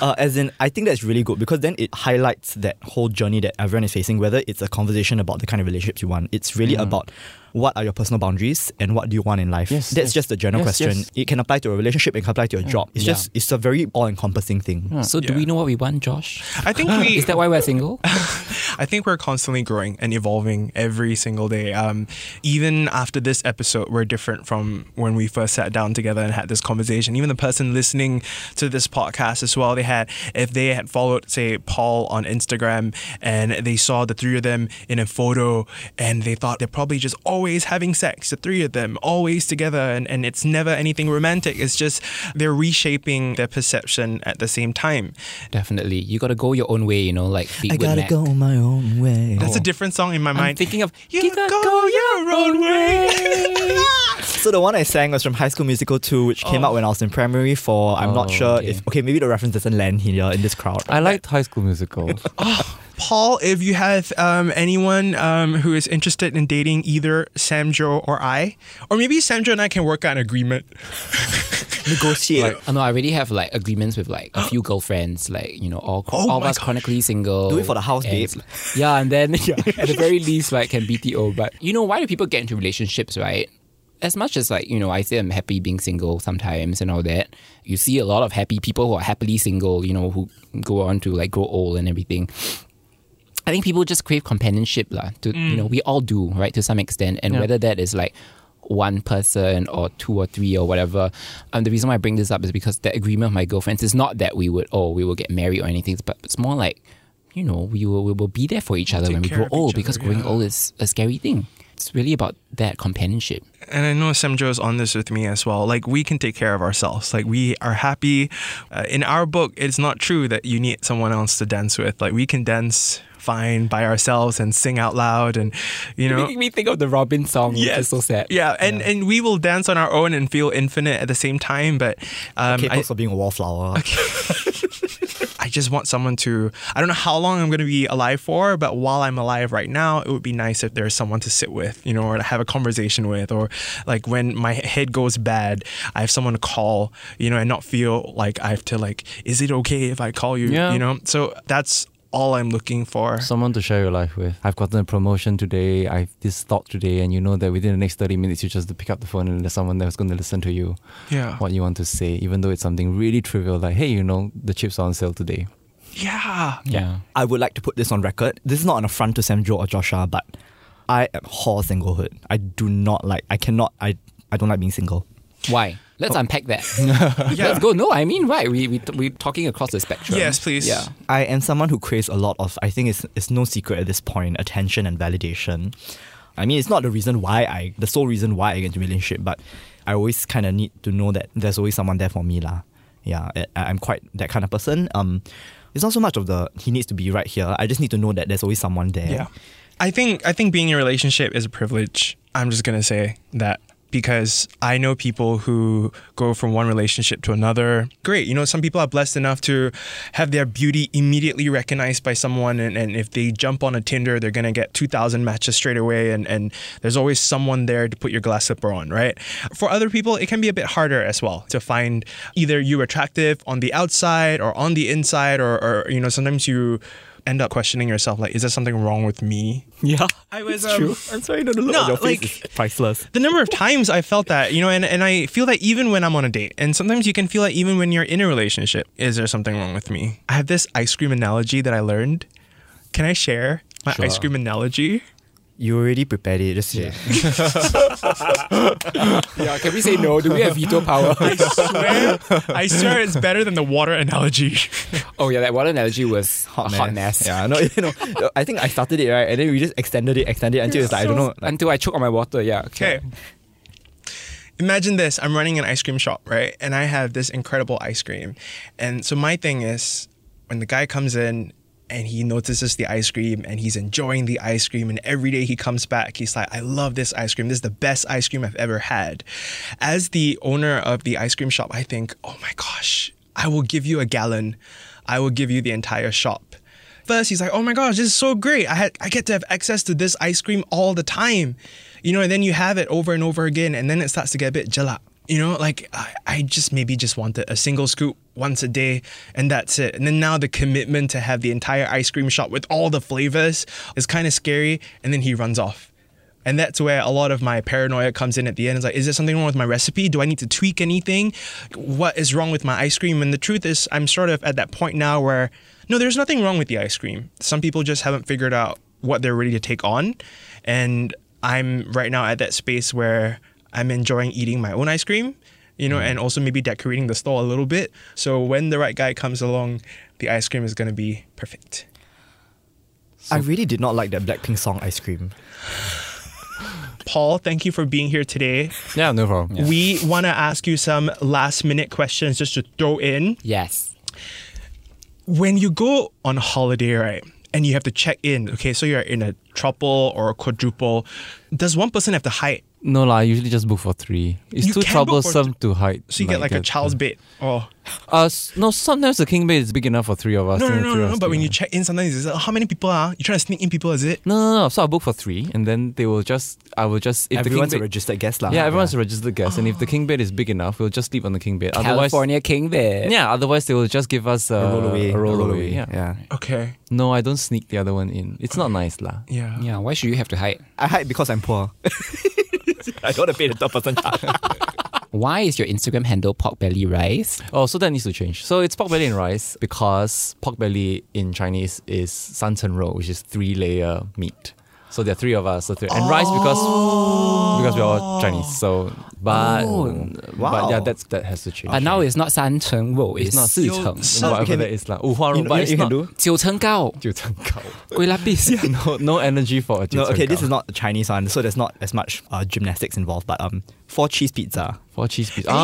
[SPEAKER 1] uh, as in, I think that's really good because then it highlights that whole journey that everyone is facing, whether it's a conversation about the kind of relationships you want. It's really about what are your personal boundaries and what do you want in life.
[SPEAKER 5] Yes,
[SPEAKER 1] that's
[SPEAKER 5] yes.
[SPEAKER 1] just a general
[SPEAKER 5] Yes,
[SPEAKER 1] question.
[SPEAKER 5] yes.
[SPEAKER 1] It can apply to a relationship, it can apply to a job. It's
[SPEAKER 3] Yeah.
[SPEAKER 1] just, it's a very all encompassing thing.
[SPEAKER 3] So, do
[SPEAKER 2] Yeah.
[SPEAKER 3] we know what we want, Josh?
[SPEAKER 2] I think we.
[SPEAKER 3] Is that why we're single?
[SPEAKER 2] I think we're constantly growing and evolving every single day. Um, even after this episode, we're different from when we first sat down together and had this conversation. Even the person listening to this podcast as well, they had, if they had followed, say, Paul on Instagram and they saw the three of them in a photo and they thought they're probably just always having sex, the three of them, always together, and, and it's never anything romantic. It's just they're reshaping their perception at the same time.
[SPEAKER 3] Definitely. You got to go your own way, you know, like
[SPEAKER 1] I gotta
[SPEAKER 3] Mac.
[SPEAKER 1] go my own way.
[SPEAKER 2] That's a different song in my
[SPEAKER 3] I'm
[SPEAKER 2] mind.
[SPEAKER 3] thinking of
[SPEAKER 2] You gotta go your own way.
[SPEAKER 1] So the one I sang was from High School Musical 2, which came
[SPEAKER 2] Oh.
[SPEAKER 1] out when I was in primary four. I'm not
[SPEAKER 5] Oh,
[SPEAKER 1] sure
[SPEAKER 3] okay.
[SPEAKER 1] if okay, maybe the reference doesn't land here in this crowd.
[SPEAKER 5] i liked high school musical
[SPEAKER 2] Paul, if you have um, anyone um, who is interested in dating either Sam Joe or I, or maybe Sam Joe and I can work out an agreement.
[SPEAKER 1] Negotiate.
[SPEAKER 3] I know uh, I already have like agreements with like a few girlfriends, like you know, all,
[SPEAKER 2] Oh
[SPEAKER 3] all of us
[SPEAKER 2] gosh.
[SPEAKER 3] chronically single.
[SPEAKER 1] Do it for the house,
[SPEAKER 3] and
[SPEAKER 1] babe.
[SPEAKER 3] yeah, and then yeah, at the very least, like can BTO. But you know, why do people get into relationships, right? As much as like you know, I say I'm happy being single sometimes and all that. You see a lot of happy people who are happily single, you know, who go on to like grow old and everything. I think people just crave companionship, lah. To you know, we all do, right, to some extent, and
[SPEAKER 5] Yeah.
[SPEAKER 3] whether that is like one person or two or three or whatever. Um, the reason why I bring this up is because the agreement of my girlfriends is not that we would oh we will get married or anything, but it's more like you know we will we will be there for each other when we grow old
[SPEAKER 2] each
[SPEAKER 3] because growing
[SPEAKER 2] yeah.
[SPEAKER 3] old is a scary thing. it's really about that companionship.
[SPEAKER 2] and I know Sam Joe is on this with me as well. Like we can take care of ourselves. Like we are happy. Uh, in our book, it's not true that you need someone else to dance with. Like we can dance fine by ourselves and sing out loud, and you know.
[SPEAKER 3] Making me think of the Robyn song, which so sad.
[SPEAKER 2] Yeah, and, and we will dance on our own and feel infinite at the same time. But um,
[SPEAKER 1] Okay,
[SPEAKER 2] I,
[SPEAKER 1] for being a wallflower. okay.
[SPEAKER 2] I just want someone to. I don't know how long I'm going to be alive for, but while I'm alive right now, it would be nice if there's someone to sit with, you know, or to have a conversation with, or like when my head goes bad, I have someone to call, you know, and not feel like I have to like, is it okay if I call you,
[SPEAKER 5] Yeah.
[SPEAKER 2] you know? So that's all I'm looking for.
[SPEAKER 5] Someone to share your life with. I've gotten a promotion today. I've this thought today, and you know that within the next thirty minutes, you just pick up the phone and there's someone that's going to listen to you.
[SPEAKER 2] Yeah.
[SPEAKER 5] What you want to say, even though it's something really trivial, like, hey, you know, the chips are on sale today.
[SPEAKER 2] Yeah.
[SPEAKER 3] Yeah.
[SPEAKER 1] I would like to put this on record. This is not an affront to Sam Joe or Joshua, but I abhor singlehood. I do not like. I cannot. I. I don't like being single.
[SPEAKER 3] Why? Let's
[SPEAKER 2] Oh.
[SPEAKER 3] unpack that.
[SPEAKER 2] Yeah.
[SPEAKER 3] Let's go. No, I mean, right. We, we, we're talking across the spectrum.
[SPEAKER 2] Yes, please.
[SPEAKER 3] Yeah.
[SPEAKER 1] I am someone who craves a lot of. I think it's it's no secret at this point. Attention and validation. I mean, it's not the reason why I. The sole reason why I get into a relationship, but I always kind of need to know that there's always someone there for me, lah. Yeah, I, I'm quite that kind of person. Um, it's not so much of the he needs to be right here. I just need to know that there's always someone there.
[SPEAKER 2] Yeah. I think I think being in a relationship is a privilege. I'm just gonna say that because I know people who go from one relationship to another. Great. You know, some people are blessed enough to have their beauty immediately recognized by someone and, and if they jump on a Tinder, they're gonna get two thousand matches straight away and, and there's always someone there to put your glass slipper on, right? For other people it can be a bit harder as well to find either you attractive on the outside or on the inside or, or you know, sometimes you end up questioning yourself like is there something wrong with me
[SPEAKER 1] yeah.
[SPEAKER 2] I was
[SPEAKER 1] It's
[SPEAKER 2] um,
[SPEAKER 1] true. I'm sorry. No, the look
[SPEAKER 2] no,
[SPEAKER 1] on your face
[SPEAKER 2] like-
[SPEAKER 1] is priceless.
[SPEAKER 2] the number of times I felt that, you know, and, and I feel that even when I'm on a date, and sometimes you can feel that even when you're in a relationship, is there something wrong with me? I have this ice cream analogy that I learned. Can I share my
[SPEAKER 3] Sure.
[SPEAKER 2] ice cream analogy?
[SPEAKER 1] You already prepared it. Just say.
[SPEAKER 3] Yeah. Can we say no? Do we have veto power?
[SPEAKER 2] I swear, I swear it's better than the water analogy.
[SPEAKER 3] oh, yeah. That water analogy was a hot mess.
[SPEAKER 1] Yeah, no, you know, I think I started it right, and then we just extended it, extended it until it's like I don't know. Like,
[SPEAKER 3] Until I choke on my water. Yeah.
[SPEAKER 2] Okay. Imagine this I'm running an ice cream shop, right? And I have this incredible ice cream. And so my thing is when the guy comes in and he notices the ice cream and he's enjoying the ice cream, and every day he comes back, he's like, I love this ice cream. This is the best ice cream I've ever had. As the owner of the ice cream shop, I think, oh my gosh, I will give you a gallon. I will give you the entire shop. First, he's like, "Oh my gosh, this is so great! I had, I get to have access to this ice cream all the time, you know." And then you have it over and over again, and then it starts to get a bit jalap, you know. Like I, I just maybe just wanted a single scoop once a day, and that's it. And then now the commitment to have the entire ice cream shop with all the flavors is kind of scary. And then he runs off. And that's where a lot of my paranoia comes in at the end. It's like, is there something wrong with my recipe? Do I need to tweak anything? What is wrong with my ice cream? And the truth is, I'm sort of at that point now where, no, there's nothing wrong with the ice cream. Some people just haven't figured out what they're ready to take on. And I'm right now at that space where I'm enjoying eating my own ice cream, you know, mm. and also maybe decorating the store a little bit. So when the right guy comes along, the ice cream is going to be perfect.
[SPEAKER 1] I really did not like that Blackpink song "Ice Cream."
[SPEAKER 2] Paul, thank you for being here today.
[SPEAKER 5] Yeah, no problem.
[SPEAKER 2] We want to ask you some last minute questions just to throw in.
[SPEAKER 3] Yes.
[SPEAKER 2] When you go on holiday, right, and you have to check in, okay, so you're in a triple or a quadruple, does one person have to hide?
[SPEAKER 5] No, lah. I usually just book for three. It's
[SPEAKER 2] You
[SPEAKER 5] too
[SPEAKER 2] can book for
[SPEAKER 5] troublesome to hide.
[SPEAKER 2] So you get like a
[SPEAKER 5] that.
[SPEAKER 2] child's bed. Oh,
[SPEAKER 5] Uh, s- no, sometimes the king bed is big enough for three of us.
[SPEAKER 2] no, no,
[SPEAKER 5] then
[SPEAKER 2] no,
[SPEAKER 5] three
[SPEAKER 2] no,
[SPEAKER 5] of
[SPEAKER 2] no.
[SPEAKER 5] us
[SPEAKER 2] But when
[SPEAKER 5] together.
[SPEAKER 2] you check in, sometimes it's like, oh, how many people are? You trying to sneak in people, is it?
[SPEAKER 5] No, no, no. So I book for three, and then they will just. I will just. If
[SPEAKER 1] Everyone's
[SPEAKER 5] the
[SPEAKER 1] a
[SPEAKER 5] king bed,
[SPEAKER 1] registered guest, lah.
[SPEAKER 5] yeah, everyone's a registered guest, and if the king bed is big enough, we'll just sleep on the king bed.
[SPEAKER 3] Otherwise, California King Bed.
[SPEAKER 5] Yeah. Otherwise, they will just give us uh,
[SPEAKER 1] a roll away.
[SPEAKER 5] A roll,
[SPEAKER 1] a roll
[SPEAKER 5] away. Yeah.
[SPEAKER 1] yeah.
[SPEAKER 2] Okay.
[SPEAKER 5] No, I don't sneak the other one in. It's not nice, lah.
[SPEAKER 2] Yeah.
[SPEAKER 3] Yeah. Why should you have to hide?
[SPEAKER 1] I hide because I'm poor. I don't want to pay the third person charge.
[SPEAKER 3] Why is your Instagram handle pork belly rice?
[SPEAKER 5] Oh, so that needs to change. So it's pork belly and rice because pork belly in Chinese is san chen rou, which is three layer meat. So there are three of us, so three, and rice because because we're all Chinese. So but,
[SPEAKER 3] oh, wow.
[SPEAKER 5] but yeah, that's that has to change.
[SPEAKER 3] But now it's not San Cheng Rou, it's,
[SPEAKER 5] it's
[SPEAKER 2] Si
[SPEAKER 3] Cheng.
[SPEAKER 2] So
[SPEAKER 5] whatever that is lah. Wuhua Rou,
[SPEAKER 1] you,
[SPEAKER 5] but
[SPEAKER 1] you, you can do
[SPEAKER 3] Jiu
[SPEAKER 5] Cheng Gao. Jiu
[SPEAKER 3] Cheng lapis.
[SPEAKER 5] Yeah, no, no energy for a Jiu
[SPEAKER 1] no, Okay, this is not the Chinese one, so there's not as much uh, gymnastics involved. But um, four cheese pizza.
[SPEAKER 5] Four cheese pizza.
[SPEAKER 2] Oh,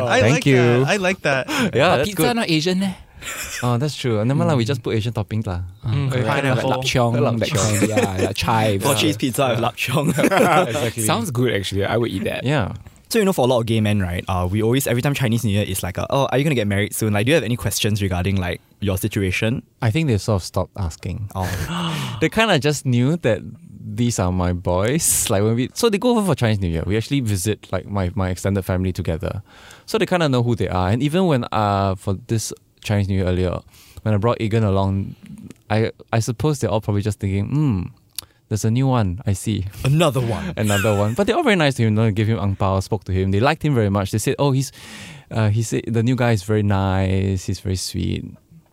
[SPEAKER 2] oh
[SPEAKER 5] I
[SPEAKER 2] like
[SPEAKER 5] you.
[SPEAKER 2] That. I like that.
[SPEAKER 5] yeah,
[SPEAKER 3] but
[SPEAKER 5] that's
[SPEAKER 3] pizza
[SPEAKER 5] good.
[SPEAKER 3] not Asian. Eh?
[SPEAKER 5] Oh, that's true. Never mind, lah, we just put Asian toppings lah.
[SPEAKER 2] Mm,
[SPEAKER 3] Kind of like
[SPEAKER 2] pineapple.
[SPEAKER 3] lap cheong,
[SPEAKER 5] Lap
[SPEAKER 3] that kind, yeah, like chives.
[SPEAKER 1] Four cheese pizza with lap cheong.
[SPEAKER 5] exactly.
[SPEAKER 3] Sounds good actually. I would eat that.
[SPEAKER 5] Yeah.
[SPEAKER 1] So you know, for a lot of gay men, right? Uh, we always every time Chinese New Year is like, a, oh, are you gonna get married soon? Like, do you have any questions regarding like your situation?
[SPEAKER 5] I think they sort of stopped asking.
[SPEAKER 1] Oh,
[SPEAKER 5] They kind of just knew that these are my boys. Like when we, so they go over for Chinese New Year. We actually visit like my, my extended family together, so they kind of know who they are. And even when uh for this Chinese New Year earlier, when I brought Egan along, I I suppose they're all probably just thinking, hmm, there's a new one. I see
[SPEAKER 1] another one.
[SPEAKER 5] another one. But they're all very nice to him. You know, give him ang pao, spoke to him. They liked him very much. They said, oh, he's, uh, he said the new guy is very nice. He's very sweet.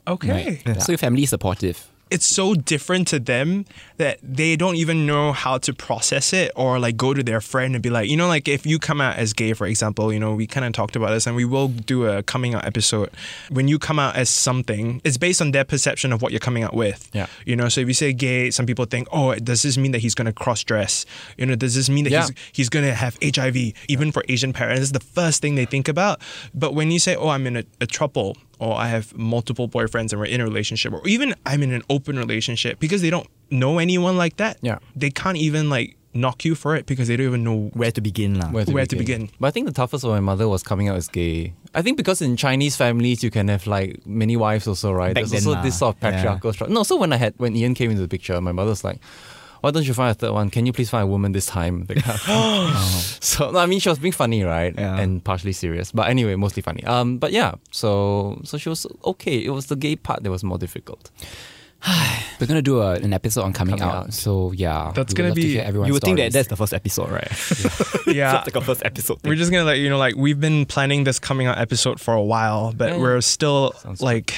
[SPEAKER 2] Okay.
[SPEAKER 3] So your family is supportive.
[SPEAKER 2] It's so different to them that they don't even know how to process it or like go to their friend and be like, you know, like if you come out as gay, for example, you know, we kind of talked about this and we will do a coming out episode. When you come out as something, it's based on their perception of what you're coming out with.
[SPEAKER 5] Yeah.
[SPEAKER 2] You know, so if you say gay, some people think, oh, does this mean that he's going to cross dress? You know, does this mean that
[SPEAKER 5] Yeah.
[SPEAKER 2] he's, he's going to have HIV? Even for Asian parents, it's the first thing they think about. But when you say, oh, I'm in a, a throuple, or I have multiple boyfriends and we're in a relationship, or even I'm in an open relationship, because they don't know anyone like that,
[SPEAKER 5] Yeah.
[SPEAKER 2] they can't even like knock you for it because they don't even know.
[SPEAKER 1] Where to begin, lah?
[SPEAKER 5] Where to,
[SPEAKER 2] Where to
[SPEAKER 5] begin.
[SPEAKER 2] begin.
[SPEAKER 5] But I think the toughest for my mother was coming out as gay. I think because in Chinese families you can have like many wives also, right?
[SPEAKER 1] Back
[SPEAKER 5] There's
[SPEAKER 1] then
[SPEAKER 5] also
[SPEAKER 1] lah.
[SPEAKER 5] this sort of
[SPEAKER 1] Yeah.
[SPEAKER 5] patriarchal structure. No, so when I had when Ian came into the picture, my mother's like, why don't you find a third one? Can you please find a woman this time? That kind of- So no, I mean she was being funny, right?
[SPEAKER 1] Yeah.
[SPEAKER 5] And partially serious. But anyway, mostly funny. Um but yeah, so so she was okay. It was the gay part that was more difficult.
[SPEAKER 3] We're gonna do a, an episode on coming,
[SPEAKER 5] Coming
[SPEAKER 3] out.
[SPEAKER 5] out.
[SPEAKER 3] So yeah,
[SPEAKER 2] That's gonna
[SPEAKER 3] love to
[SPEAKER 2] be-
[SPEAKER 3] hear everyone's
[SPEAKER 1] you would think that that's the first episode, right?
[SPEAKER 2] Yeah.
[SPEAKER 1] It's like a first episode.
[SPEAKER 2] We're just gonna let you know, like we've been planning this coming out episode for a while, but
[SPEAKER 5] Yeah.
[SPEAKER 2] we're still
[SPEAKER 5] Sounds
[SPEAKER 2] like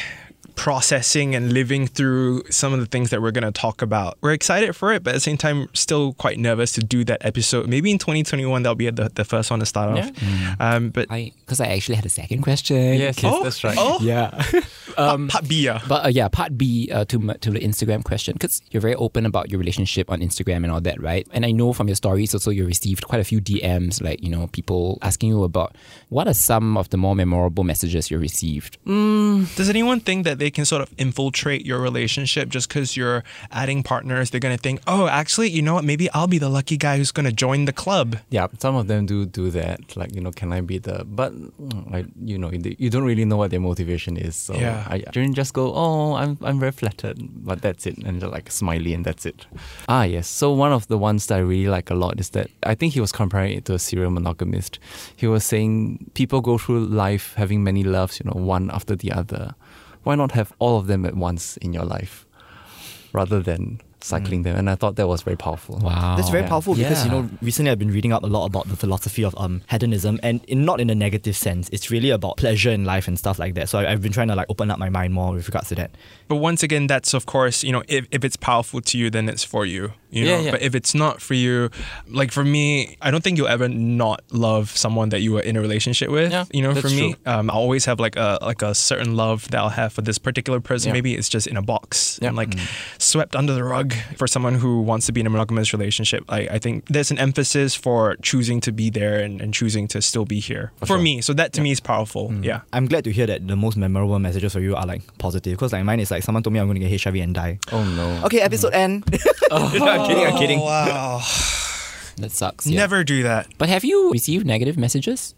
[SPEAKER 2] processing and living through some of the things that we're gonna talk about. We're excited for it, but at the same time, still quite nervous to do that episode. Maybe in 2021 that'll be the, the first one to start off. Um, but
[SPEAKER 3] I because I actually had a second question.
[SPEAKER 5] Yes, yes,
[SPEAKER 2] oh,
[SPEAKER 5] that's right.
[SPEAKER 2] Oh,
[SPEAKER 3] Yeah.
[SPEAKER 2] um, part B, yeah.
[SPEAKER 3] But uh, yeah, part B uh, to to the Instagram question because you're very open about your relationship on Instagram and all that, right? And I know from your stories also you received quite a few DMs, like you know people asking you about what are some of the more memorable messages you received. Mm.
[SPEAKER 2] Does anyone think that they can sort of infiltrate your relationship just because you're adding partners? They're gonna think, oh, actually, you know what? Maybe I'll be the lucky guy who's gonna join the club.
[SPEAKER 5] Yeah, some of them do do that. Like, you know, can I be the? But I, you know, you don't really know what their motivation is. So
[SPEAKER 2] Yeah.
[SPEAKER 5] I didn't just go, oh, I'm I'm very flattered, but that's it, and just like smiley, and that's it. Ah, yes. So one of the ones that I really like a lot is that I think he was comparing it to a serial monogamist. He was saying people go through life having many loves, you know, one after the other. Why not have all of them at once in your life, rather than cycling them? And I thought that was very powerful.
[SPEAKER 3] Wow,
[SPEAKER 1] That's very
[SPEAKER 5] yeah.
[SPEAKER 1] powerful because you know recently I've been reading up a lot about the philosophy of um hedonism and in, not in a negative sense. It's really about pleasure in life and stuff like that. So I, I've been trying to like open up my mind more with regards to that.
[SPEAKER 2] But once again, that's of course, you know, if, if it's powerful to you, then it's for you. You
[SPEAKER 5] Yeah,
[SPEAKER 2] know,
[SPEAKER 5] yeah.
[SPEAKER 2] but if it's not for you, like for me, I don't think you'll ever not love someone that you were in a relationship with.
[SPEAKER 5] Yeah,
[SPEAKER 2] you know, for me, um, I always have like a like a certain love that I'll have for this particular person.
[SPEAKER 5] Yeah.
[SPEAKER 2] Maybe it's just in a box
[SPEAKER 5] Yeah.
[SPEAKER 2] and like swept under the rug for someone who wants to be in a monogamous relationship. I, I think there's an emphasis for choosing to be there and, and choosing to still be here for,
[SPEAKER 5] sure.
[SPEAKER 2] me. So that to me is powerful. Yeah.
[SPEAKER 1] I'm glad to hear that the most memorable messages for you are like positive because like mine is like someone told me I'm going to get HIV and die.
[SPEAKER 5] Oh no.
[SPEAKER 1] Okay, episode end. I'm kidding. I'm kidding.
[SPEAKER 2] Wow.
[SPEAKER 3] that sucks. yeah.
[SPEAKER 2] Never do that.
[SPEAKER 3] But have you received negative messages?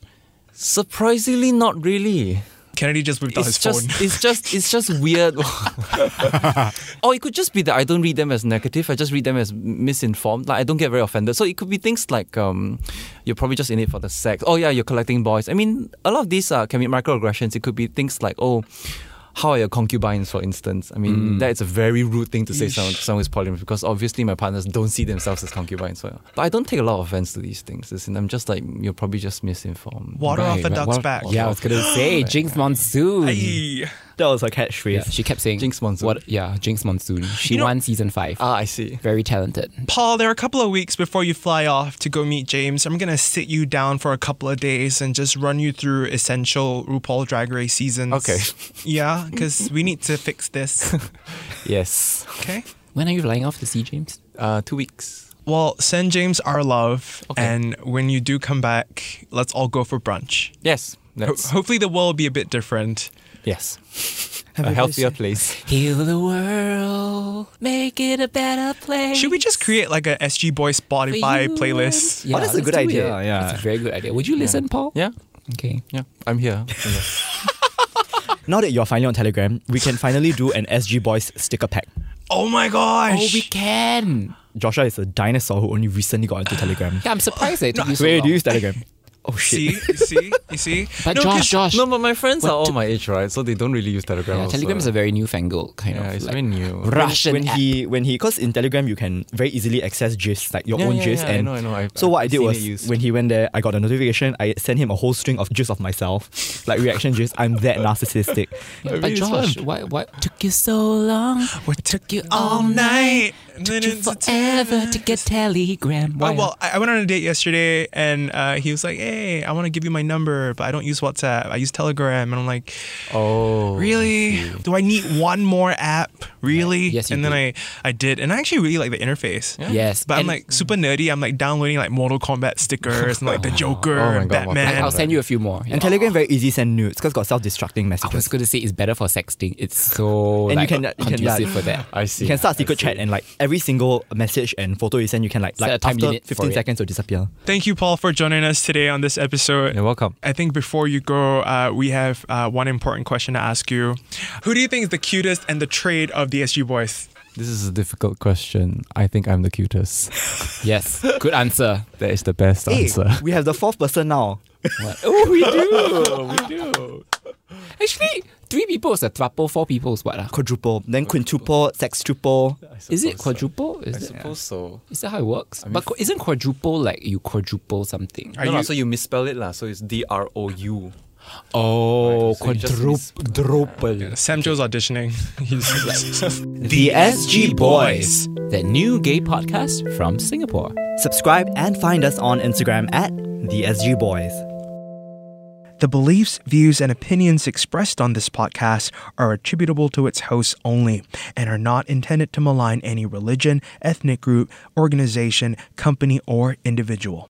[SPEAKER 5] Surprisingly, not really.
[SPEAKER 2] Kennedy just whipped out his
[SPEAKER 5] It's just,
[SPEAKER 2] phone.
[SPEAKER 5] it's just, it's just weird. or it could just be that I don't read them as negative. I just read them as misinformed. Like I don't get very offended. So it could be things like um, you're probably just in it for the sex. Oh yeah, you're collecting boys. I mean, a lot of these uh, can be microaggressions. It could be things like oh. How are your concubines, for instance? I mean, mm. that is a very rude thing to say to someone, to someone who's polyamorous because obviously my partners don't see themselves as concubines. So, but I don't take a lot of offense to these things. Listen, I'm just like, you're probably just misinformed.
[SPEAKER 2] Water off
[SPEAKER 3] Right,
[SPEAKER 2] the
[SPEAKER 3] right.
[SPEAKER 2] duck's
[SPEAKER 3] What-
[SPEAKER 2] back.
[SPEAKER 3] Yeah, I was gonna say Jinkx Monsoon.
[SPEAKER 2] Ay.
[SPEAKER 1] That was her catchphrase.
[SPEAKER 3] Yeah, she kept saying
[SPEAKER 5] Jinkx Monsoon.
[SPEAKER 3] What? Yeah, Jinkx Monsoon. She
[SPEAKER 2] You know-
[SPEAKER 3] won season five.
[SPEAKER 5] Ah, I see.
[SPEAKER 3] Very talented.
[SPEAKER 2] Paul, there are a couple of weeks before you fly off to go meet James. I'm gonna sit you down for a couple of days and just run you through essential RuPaul Drag Race seasons.
[SPEAKER 5] Okay.
[SPEAKER 2] Yeah, because we need to fix this.
[SPEAKER 5] Yes.
[SPEAKER 2] Okay.
[SPEAKER 3] When are you flying off to see James?
[SPEAKER 5] Uh, two weeks.
[SPEAKER 2] Well, send James our love,
[SPEAKER 5] Okay.
[SPEAKER 2] and when you do come back, let's all go for brunch.
[SPEAKER 5] Yes.
[SPEAKER 2] Ho-
[SPEAKER 5] That's
[SPEAKER 2] hopefully, the world will be a bit different.
[SPEAKER 5] Yes. a healthier place.
[SPEAKER 3] Heal the world, make it a better place.
[SPEAKER 2] Should we just create like a SG Boy Spotify
[SPEAKER 3] For
[SPEAKER 2] playlist?
[SPEAKER 3] Yeah,
[SPEAKER 1] Oh, that's a good idea,
[SPEAKER 3] it.
[SPEAKER 1] yeah.
[SPEAKER 3] That's a very good idea. Would you listen, Paul?
[SPEAKER 5] Yeah.
[SPEAKER 3] Okay.
[SPEAKER 5] Yeah. I'm here.
[SPEAKER 1] Now that you're finally on Telegram, we can finally do an SG Boys sticker pack.
[SPEAKER 2] Oh my gosh!
[SPEAKER 3] Oh, we can.
[SPEAKER 1] Joshua is a dinosaur who only recently got into Telegram.
[SPEAKER 3] Yeah, I'm surprised that it took you so
[SPEAKER 1] Wait,
[SPEAKER 3] long.
[SPEAKER 1] do you use Telegram? Oh
[SPEAKER 2] see,
[SPEAKER 1] shit.
[SPEAKER 2] you see, you see.
[SPEAKER 3] But
[SPEAKER 2] No,
[SPEAKER 3] Josh, Josh.
[SPEAKER 5] no, but my friends
[SPEAKER 3] What
[SPEAKER 5] are all my age, right? So they don't really use Telegram.
[SPEAKER 3] yeah. Telegram is a very newfangled kind
[SPEAKER 5] yeah,
[SPEAKER 3] of Yeah,
[SPEAKER 5] it's
[SPEAKER 3] like
[SPEAKER 5] very new.
[SPEAKER 3] Russian
[SPEAKER 1] when
[SPEAKER 3] app.
[SPEAKER 1] he when he because in Telegram you can very easily access GIFs like your
[SPEAKER 5] Yeah,
[SPEAKER 1] own
[SPEAKER 5] yeah,
[SPEAKER 1] GIFs
[SPEAKER 5] yeah, I
[SPEAKER 1] and
[SPEAKER 5] know, I know. I've-
[SPEAKER 1] so what I
[SPEAKER 5] I've
[SPEAKER 1] did was when he went there I got a notification I sent him a whole string of GIFs of myself like reaction GIFs I'm that narcissistic
[SPEAKER 3] but Josh, why what took you so long?
[SPEAKER 2] What took
[SPEAKER 3] you
[SPEAKER 2] all night? And
[SPEAKER 3] Took
[SPEAKER 2] then
[SPEAKER 3] you
[SPEAKER 2] it's-
[SPEAKER 3] forever to get Telegram.
[SPEAKER 2] Oh,
[SPEAKER 3] Why?
[SPEAKER 2] well, I I went on a date yesterday and uh, he was like, hey, I want to give you my number, but I don't use WhatsApp. I use Telegram. And I'm like,
[SPEAKER 5] Oh.
[SPEAKER 2] really? Do I need one more app? Really?
[SPEAKER 3] Yes, you
[SPEAKER 2] And then. I, I did. And I actually really like the interface.
[SPEAKER 3] yes,
[SPEAKER 2] But I'm like super nerdy. I'm like downloading like Mortal Kombat stickers and like the Joker
[SPEAKER 5] Oh
[SPEAKER 2] and
[SPEAKER 5] God,
[SPEAKER 2] Batman.
[SPEAKER 3] I, will send you a few more.
[SPEAKER 1] and Telegram very easy send nudes because it's got self-destructing messages.
[SPEAKER 3] I
[SPEAKER 1] messages
[SPEAKER 3] was going to say it's better for sexting. It's so
[SPEAKER 1] And you
[SPEAKER 3] like,
[SPEAKER 1] can- you can,
[SPEAKER 3] conducive
[SPEAKER 1] yeah.
[SPEAKER 3] for that.
[SPEAKER 5] I see.
[SPEAKER 1] you can start secret
[SPEAKER 5] see.
[SPEAKER 1] chat and like every single message and photo you send you can like
[SPEAKER 3] Set
[SPEAKER 1] like
[SPEAKER 3] a time
[SPEAKER 1] after
[SPEAKER 3] limit for
[SPEAKER 1] 15
[SPEAKER 3] it.
[SPEAKER 1] seconds will disappear
[SPEAKER 2] Thank you, Paul, for joining us today on this episode.
[SPEAKER 5] You're welcome.
[SPEAKER 2] I think before you go, uh, we have uh, one important question to ask you. Who do you think is the cutest and the trade of the SG boys?
[SPEAKER 5] This is a difficult question. I think I'm the cutest.
[SPEAKER 3] Yes, good answer.
[SPEAKER 5] That is the best
[SPEAKER 1] hey
[SPEAKER 5] answer.
[SPEAKER 1] we have the fourth person now
[SPEAKER 3] oh, we do. we do. Actually, three people is a throuple, four people is what? ah?
[SPEAKER 1] quadruple then quintuple sextuple
[SPEAKER 3] Is it quadruple?
[SPEAKER 5] I
[SPEAKER 3] Is, it,
[SPEAKER 5] suppose so.
[SPEAKER 3] is that how it works? but qu- isn't quadruple like you quadruple something?
[SPEAKER 2] Are
[SPEAKER 5] no, no,
[SPEAKER 2] you-
[SPEAKER 5] so you misspell it lah. So it's D R O U.
[SPEAKER 3] Oh,
[SPEAKER 5] Right, so you just
[SPEAKER 3] quadruple.
[SPEAKER 2] Sam Joe's auditioning. He's
[SPEAKER 1] the SG Boys
[SPEAKER 3] The new gay podcast from Singapore.
[SPEAKER 1] subscribe and find us on Instagram at the SG Boys
[SPEAKER 2] The beliefs, views, and opinions expressed on this podcast are attributable to its hosts only and are not intended to malign any religion, ethnic group, organization, company, or individual.